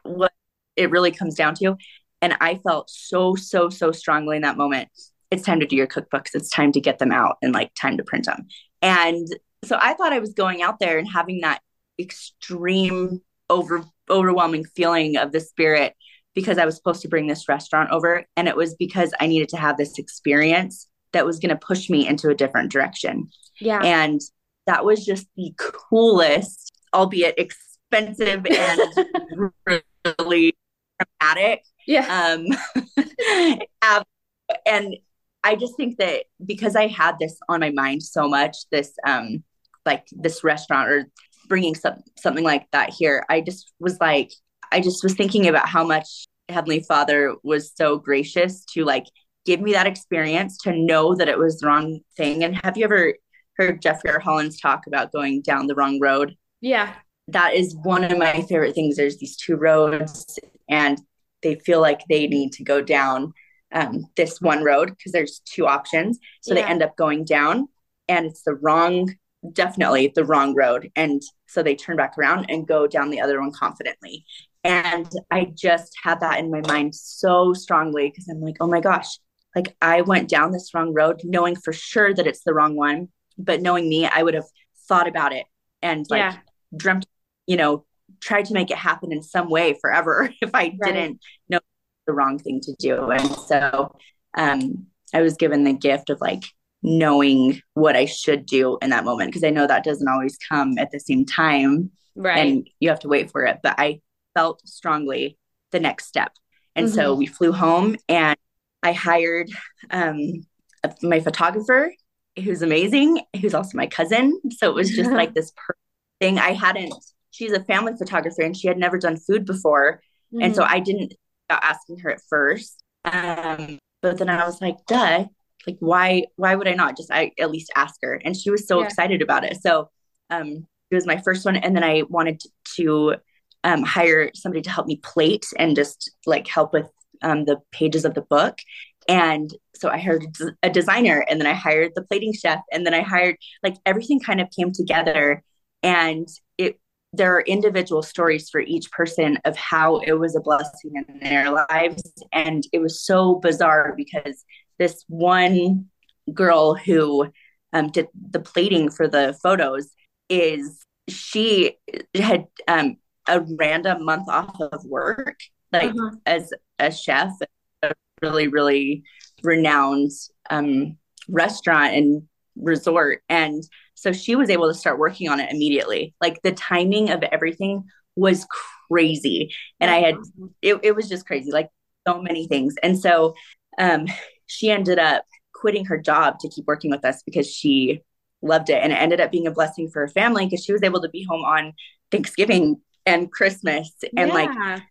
what what it really comes down to. And I felt so, so, so strongly in that moment. It's time to do your cookbooks. It's time to get them out and like time to print them. And so I thought I was going out there and having that extreme over overwhelming feeling of the spirit because I was supposed to bring this restaurant over and it was because I needed to have this experience that was going to push me into a different direction. Yeah. And that was just the coolest, albeit expensive and really dramatic. Yeah. Um, and I just think that because I had this on my mind so much, this um, like this restaurant or bringing some, something like that here, I just was like, I just was thinking about how much Heavenly Father was so gracious to like give me that experience to know that it was the wrong thing. And have you ever heard Jeffrey R. Holland's talk about going down the wrong road? Yeah. That is one of my favorite things. There's these two roads, and they feel like they need to go down um, this one road because there's two options. So yeah. they end up going down, and it's the wrong, definitely the wrong road. And so they turn back around and go down the other one confidently. And I just had that in my mind so strongly because I'm like, oh my gosh, like I went down this wrong road knowing for sure that it's the wrong one. But knowing me, I would have thought about it and like yeah. dreamt, you know, tried to make it happen in some way forever if I right. didn't know the wrong thing to do. And so um, I was given the gift of like knowing what I should do in that moment because I know that doesn't always come at the same time. Right. And you have to wait for it. But I felt strongly the next step. And mm-hmm. so we flew home and I hired um, my photographer, who's amazing, who's also my cousin. So it was just like this thing. I hadn't, she's a family photographer and she had never done food before. Mm-hmm. And so mm-hmm. I didn't asking her at first. Um, but then I was like, duh, like why why would I not just I at least ask her? And she was so yeah. excited about it. So um it was my first one. And then I wanted to um, hire somebody to help me plate and just like help with um, the pages of the book. And so I hired a designer and then I hired the plating chef and then I hired like everything kind of came together and it there are individual stories for each person of how it was a blessing in their lives and it was so bizarre because this one girl who um, did the plating for the photos is she had um, a random month off of work, like uh-huh. as a chef, at a really, really renowned um, restaurant and resort. And so she was able to start working on it immediately. Like the timing of everything was crazy. And I had, uh-huh. it, it was just crazy, like so many things. And so um, she ended up quitting her job to keep working with us because she loved it. And it ended up being a blessing for her family because she was able to be home on Thanksgiving and Christmas and yeah. like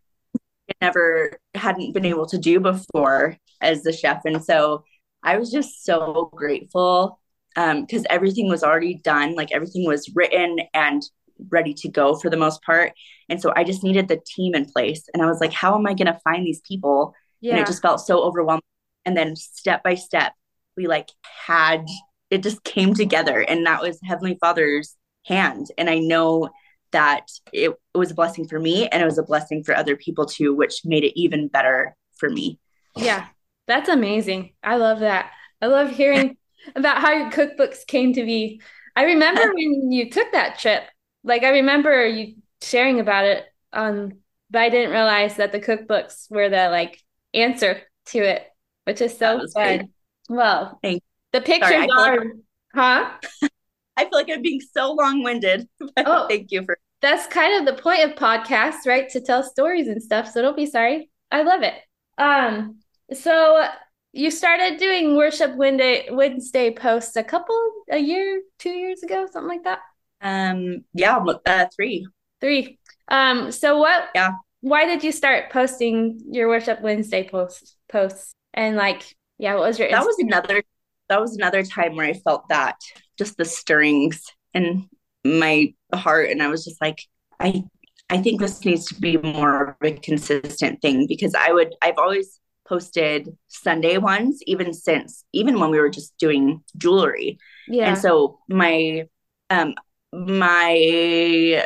never hadn't been able to do before as the chef. And so I was just so grateful because um, everything was already done, like everything was written and ready to go for the most part. And so I just needed the team in place. And I was like, how am I going to find these people? Yeah. And it just felt so overwhelming. And then step by step, we like had it just came together. And that was Heavenly Father's hand. And I know that it, it was a blessing for me and it was a blessing for other people too, which made it even better for me. Yeah, that's amazing. I love that. I love hearing about how your cookbooks came to be. I remember when you took that trip. Like I remember you sharing about it um but I didn't realize that the cookbooks were the like answer to it, which is so fun. Great. Well, Thanks. the pictures Sorry, are like, huh? I feel like I'm being so long-winded. oh, thank you for that's kind of the point of podcasts, right? To tell stories and stuff. So don't be sorry. I love it. Um, so you started doing worship Wednesday Wednesday posts a couple a year, two years ago, something like that. Um, yeah, uh, three, three. Um, so what? Yeah. Why did you start posting your worship Wednesday posts? Posts and like, yeah, what was your? That was another. That was another time where I felt that just the stirrings in my heart and I was just like I I think this needs to be more of a consistent thing because I would I've always posted Sunday ones even since even when we were just doing jewelry. Yeah. And so my um my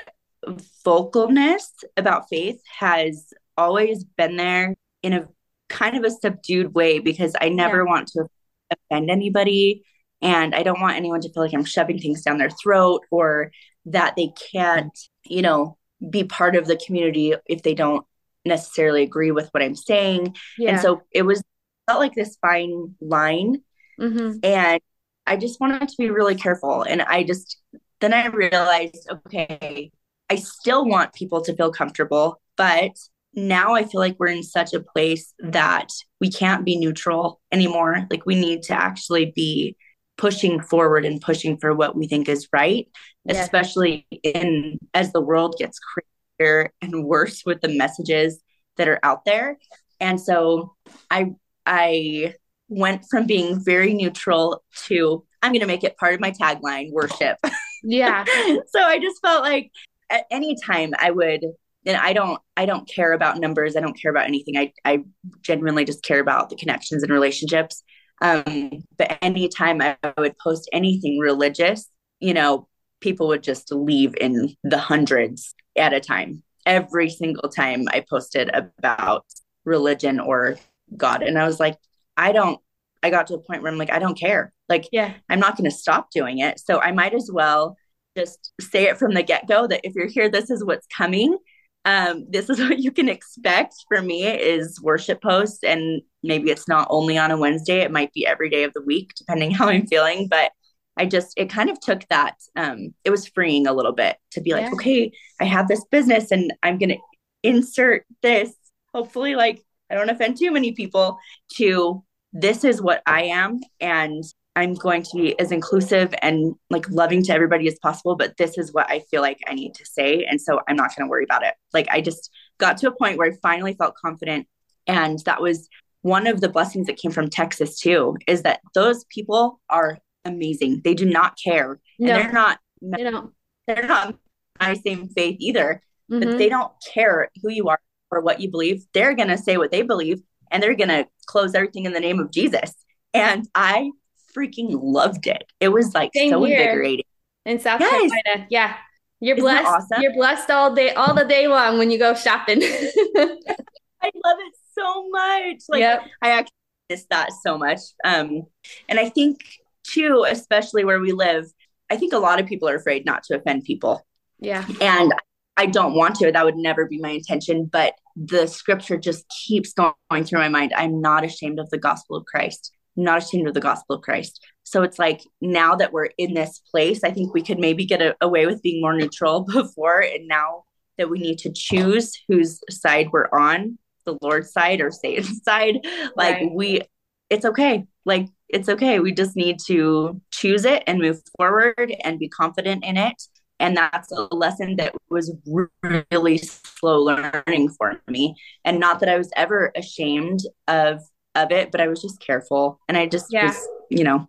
vocalness about faith has always been there in a kind of a subdued way because I never yeah. want to offend anybody. And I don't want anyone to feel like I'm shoving things down their throat or that they can't, you know, be part of the community if they don't necessarily agree with what I'm saying. Yeah. And so it was felt like this fine line. Mm-hmm. And I just wanted to be really careful. And I just, then I realized, okay, I still want people to feel comfortable, but now I feel like we're in such a place that we can't be neutral anymore. Like we need to actually be pushing forward and pushing for what we think is right, yeah. especially in as the world gets crazier and worse with the messages that are out there. And so I I went from being very neutral to I'm going to make it part of my tagline worship. Yeah. so I just felt like at any time I would and I don't I don't care about numbers. I don't care about anything. I I genuinely just care about the connections and relationships. Um, but anytime I would post anything religious, you know, people would just leave in the hundreds at a time. Every single time I posted about religion or God. And I was like, I don't, I got to a point where I'm like, I don't care. Like, yeah, I'm not going to stop doing it. So I might as well just say it from the get go that if you're here, this is what's coming. Um, this is what you can expect for me is worship posts. And maybe it's not only on a Wednesday, it might be every day of the week, depending how I'm feeling. But I just, it kind of took that, um, it was freeing a little bit to be like, yeah. okay, I have this business and I'm going to insert this, hopefully, like I don't offend too many people to this is what I am and I'm going to be as inclusive and like loving to everybody as possible, but this is what I feel like I need to say. And so I'm not going to worry about it. Like I just got to a point where I finally felt confident. And that was one of the blessings that came from Texas too, is that those people are amazing. They do not care. No, and they're not, they don't. they're not my same faith either, mm-hmm. but they don't care who you are or what you believe. They're going to say what they believe and they're going to close everything in the name of Jesus. And I freaking loved it. It was like Same so here. invigorating. In South yes. Carolina. Yeah. You're Isn't blessed. Awesome? You're blessed all day, all the day long when you go shopping. I love it so much. Like yep. I actually miss that so much. Um, and I think too, especially where we live, I think a lot of people are afraid not to offend people. Yeah. And I don't want to. That would never be my intention. But the scripture just keeps going through my mind. I'm not ashamed of the gospel of Christ. I'm not ashamed of the gospel of Christ. So it's like now that we're in this place, I think we could maybe get a, away with being more neutral before. And now that we need to choose whose side we're on, the Lord's side or Satan's side, like right. we, it's okay. Like it's okay. We just need to choose it and move forward and be confident in it and that's a lesson that was really slow learning for me and not that i was ever ashamed of of it but i was just careful and i just yeah. was you know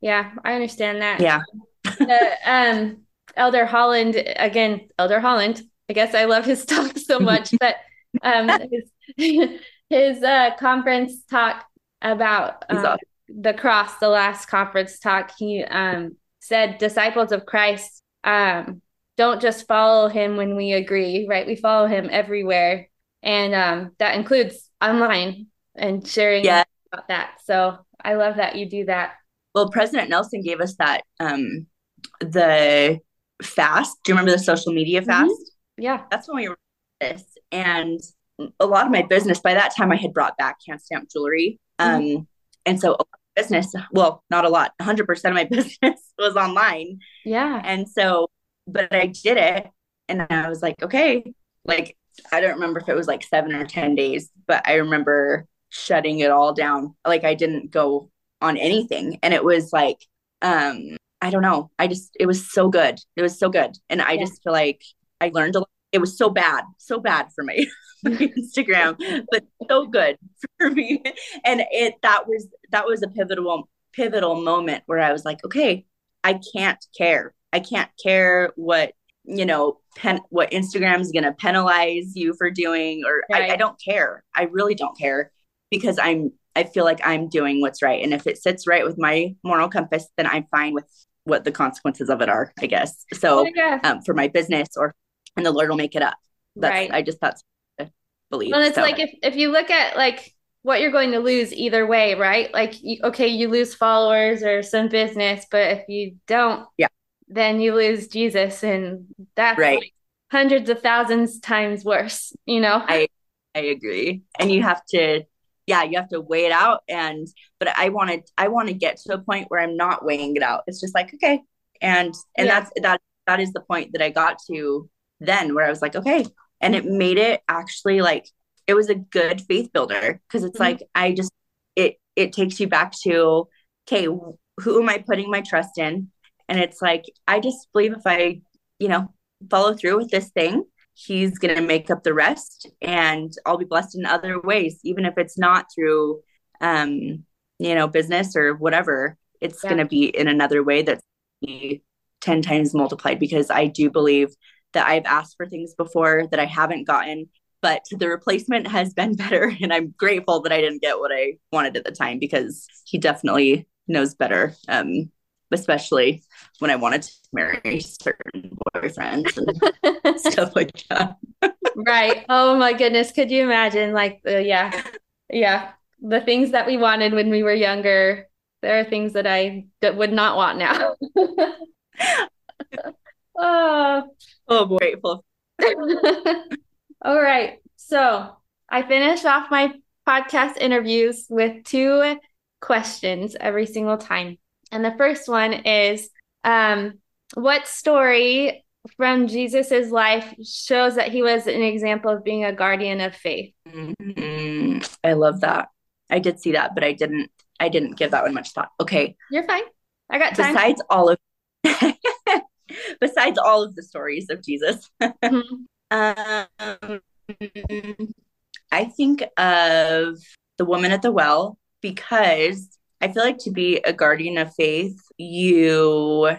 yeah i understand that yeah the, um elder holland again elder holland i guess i love his talk so much but um his, his uh conference talk about um, the cross the last conference talk he um said disciples of Christ um, don't just follow him when we agree, right? We follow him everywhere. And um, that includes online and sharing yeah. about that. So I love that you do that. Well, President Nelson gave us that um, the fast. Do you remember the social media mm-hmm. fast? Mm-hmm. Yeah. That's when we were this. And a lot of my business by that time I had brought back hand stamp jewelry. Mm-hmm. Um, and so business, well, not a lot, 100% of my business was online. Yeah. And so, but I did it and I was like, okay, like, I don't remember if it was like seven or 10 days, but I remember shutting it all down. Like, I didn't go on anything. And it was like, um, I don't know. I just, it was so good. It was so good. And I yeah. just feel like I learned a lot. It was so bad, so bad for me. Instagram, but so good for me. And it that was that was a pivotal pivotal moment where I was like, okay, I can't care. I can't care what you know pen what Instagram is going to penalize you for doing, or right. I, I don't care. I really don't care because I'm I feel like I'm doing what's right, and if it sits right with my moral compass, then I'm fine with what the consequences of it are. I guess so. Um, for my business, or and the Lord will make it up. That's, right. I just that's believe. Well, it's So, like if if you look at like what you're going to lose either way, right? Like, you, okay, you lose followers or some business, but if you don't, Yeah. then you lose Jesus, and that's Right. like hundreds of thousands times worse, you know? I I agree. And you have to yeah, you have to weigh it out and but I want to I want to get to a point where I'm not weighing it out. It's just like, okay. And and Yeah. that's that that is the point that I got to then where I was like, okay. And it made it actually like it was a good faith builder because it's Mhm. like I just it it takes you back to okay, who am I putting my trust in? And it's like I just believe if I, you know, follow through with this thing, he's going to make up the rest and I'll be blessed in other ways, even if it's not through, um, you know, business or whatever. It's Yeah. going to be in another way that's 10 times multiplied because I do believe that I've asked for things before that I haven't gotten, but the replacement has been better. And I'm grateful that I didn't get what I wanted at the time because he definitely knows better. Um, especially when I wanted to marry certain boyfriends and stuff like that. Right. Oh my goodness. Could you imagine? Like, uh, yeah, yeah, the things that we wanted when we were younger. There are things that I that would not want now. Oh. Oh, boy, grateful. All right. So I finish off my podcast interviews with two questions every single time. And the first one is um, what story from Jesus's life shows that he was an example of being a guardian of faith? Mhm. I love that. I did see that, but I didn't. I didn't give that one much thought. Okay. You're fine. I got time. Besides all of, besides all of the stories of Jesus, Mhm. um, I think of the woman at the well because I feel like to be a guardian of faith, you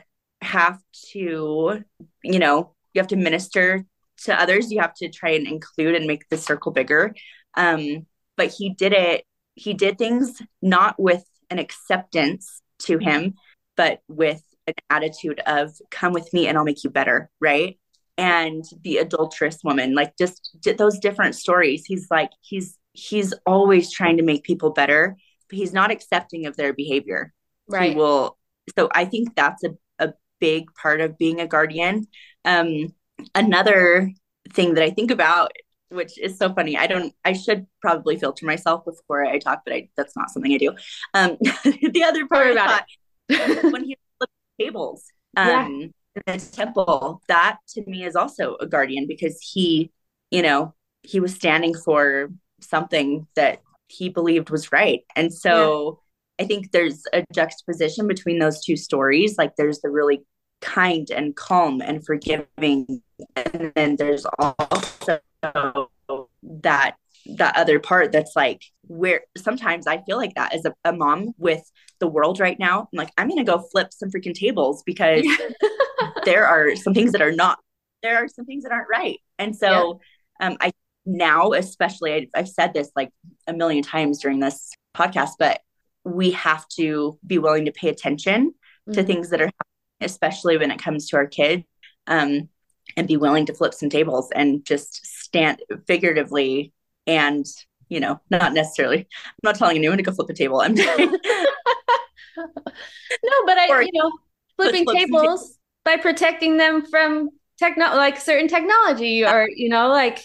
have to, you know, you have to minister to others. You have to try and include and make the circle bigger. Um, but he did it, he did things not with an acceptance to him, but with an attitude of, come with me and I'll make you better. Right. And the adulterous woman, like just those different stories. He's like, he's, he's always trying to make people better, he's not accepting of their behavior he Right. will so i think that's a, a big part of being a guardian um another thing that i think about which is so funny i don't i should probably filter myself before i talk but I, that's not something i do um the other part about thought, when he flipped tables um Yeah. the temple that to me is also a guardian because he you know he was standing for something that he believed was right and so I think there's a juxtaposition between those two stories. Like there's the really kind and calm and forgiving, and then there's also that that other part that's like where sometimes I feel like that as a, a mom with the world right now. I'm like, I'm gonna go flip some freaking tables because there are some things that are not there are some things that aren't right. And so um I now especially I, I've said this like a million times during this podcast, but we have to be willing to pay attention to Mhm. things that are happening, especially when it comes to our kids, um, and be willing to flip some tables and just stand figuratively and you know, not necessarily. I'm not telling anyone to go flip a table. I'm No, but I, Or- you know, flipping flip some tables by protecting them from techno like certain technology or, you know, like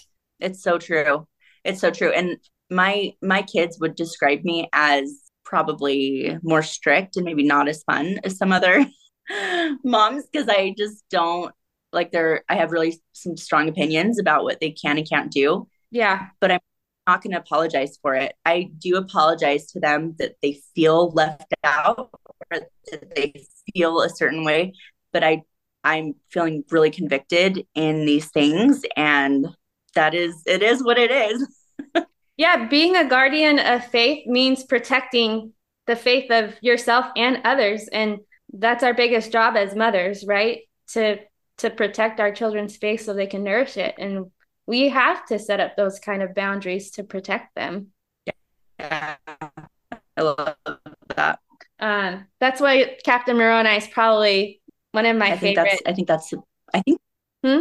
It's so true. It's so true. And my my kids would describe me as probably more strict and maybe not as fun as some other moms because I just don't like they're I have really some strong opinions about what they can and can't do. yeah, But I'm not going to apologize for it. I do apologize to them that they feel left out or that they feel a certain way, but I I'm feeling really convicted in these things and that is it is what it is. yeah, being a guardian of faith means protecting the faith of yourself and others. And that's our biggest job as mothers, right? To to protect our children's faith so they can nourish it. And we have to set up those kind of boundaries to protect them. Yeah, I love that. Um, that's why Captain Moroni is probably one of my I think favorite. that's I think that's I think Hmm?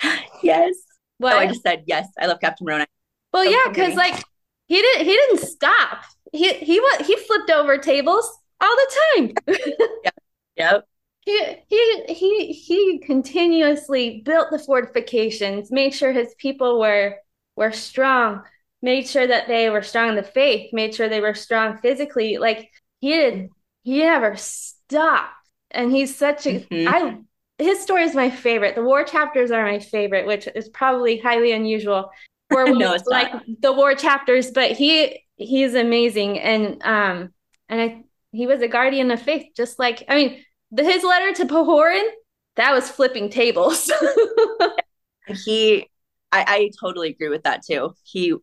yes. What? Oh, I just said yes. I love Captain Moroni. Well, yeah, because like he didn't he didn't stop. He he what he flipped over tables all the time. yep. Yep. He he he he continuously built the fortifications, made sure his people were were strong, made sure that they were strong in the faith, made sure they were strong physically. Like he didn't—he never stopped. And he's such a mm-hmm. I his story is my favorite. The war chapters are my favorite, which is probably highly unusual for no, like not. the war chapters, but he he's amazing and um and I he was a guardian of faith just like I mean the, his letter to Pahoran that was flipping tables. he I, I totally agree with that too. He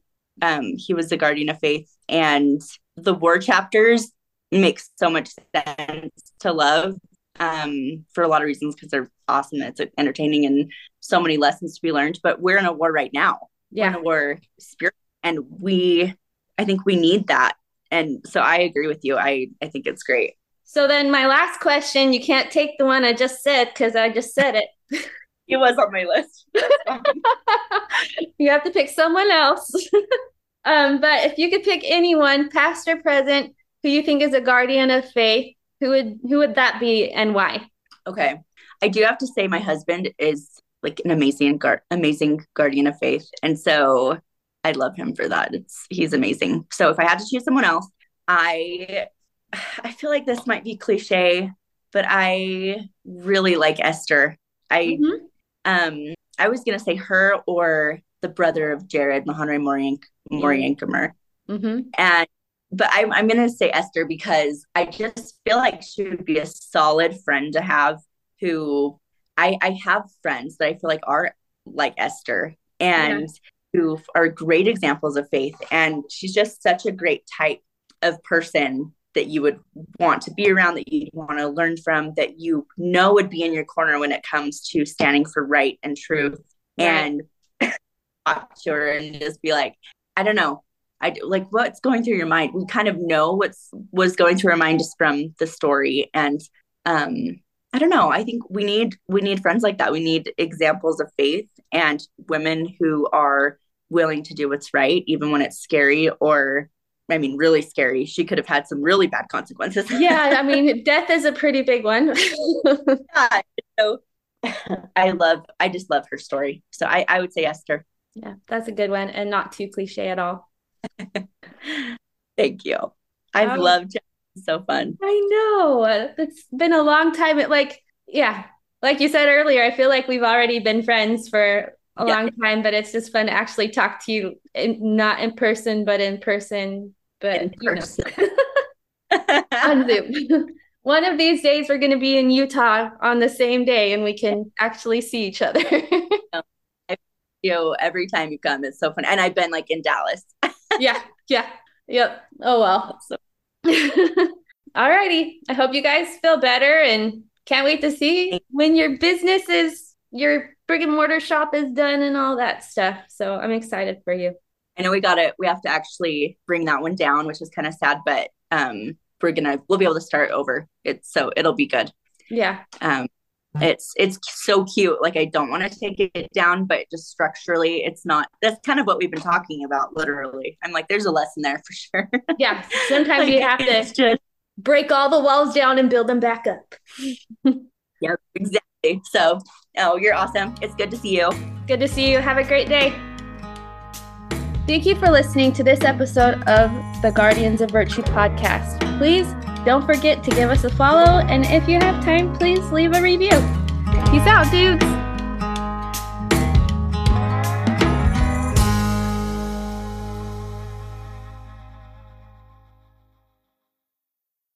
um he was the guardian of faith and the war chapters make so much sense to love um, for a lot of reasons because they're awesome. It's entertaining and so many lessons to be learned. But we're in a war right now. Yeah. We're in a war spirit, and we, I think we need that. And so I agree with you. I I think it's great. So then my last question, you can't take the one I just said because I just said it. it was on my list. you have to pick someone else. um, but if you could pick anyone, past or present, who you think is a guardian of faith, who would who would that be and why? Okay. I do have to say my husband is like an amazing guard amazing guardian of faith. And so I love him for that. It's he's amazing. So if I had to choose someone else, I I feel like this might be cliche, but I really like Esther. I mm-hmm. um I was gonna say her or the brother of Jared, Mahonri Moriank Moriancumer. Mm-hmm. And but I'm, I'm going to say Esther because I just feel like she would be a solid friend to have who I, I have friends that I feel like are like Esther and yeah. who are great examples of faith. And she's just such a great type of person that you would want to be around, that you'd want to learn from, that you know would be in your corner when it comes to standing for right and truth. Right. And talk to her and just be like, I don't know, I like what's going through your mind. We kind of know what's was going through our mind just from the story, and um, I don't know. I think we need we need friends like that. We need examples of faith and women who are willing to do what's right, even when it's scary or I mean, really scary. She could have had some really bad consequences. yeah, I mean, death is a pretty big one. yeah, so I love, I just love her story. So I, I would say Esther. Yeah, that's a good one and not too cliche at all. Thank you. I've um, loved it. It's so fun. I know. It's been a long time. It like, yeah, like you said earlier, I feel like we've already been friends for a yeah. long time, but it's just fun to actually talk to you in, not in person, but in person. But in person. Know. on Zoom. One of these days, we're going to be in Utah on the same day, and we can actually see each other. you every time you come, it's so fun. And I've been like in Dallas yeah, yeah, yep. Oh well. So. Alrighty. I hope you guys feel better and can't wait to see when your business is your brick and mortar shop is done and all that stuff. So I'm excited for you. I know we got it. We have to actually bring that one down, which is kind of sad, but um we're gonna we'll be able to start over. It's so it'll be good. Yeah. Um Mm-hmm. it's it's so cute. Like i don't want to take it down but just structurally it's not that's kind of what we've been talking about literally. I'm like there's a lesson there for sure. Yeah sometimes like, you have to just... break all the walls down and build them back up. Yep exactly. So oh you're awesome. It's good to see you. Good to see you. Have a great day. Thank you for listening to this episode of the guardians of virtue podcast. Please don't forget to give us a follow, and if you have time, please leave a review. Peace out, dudes!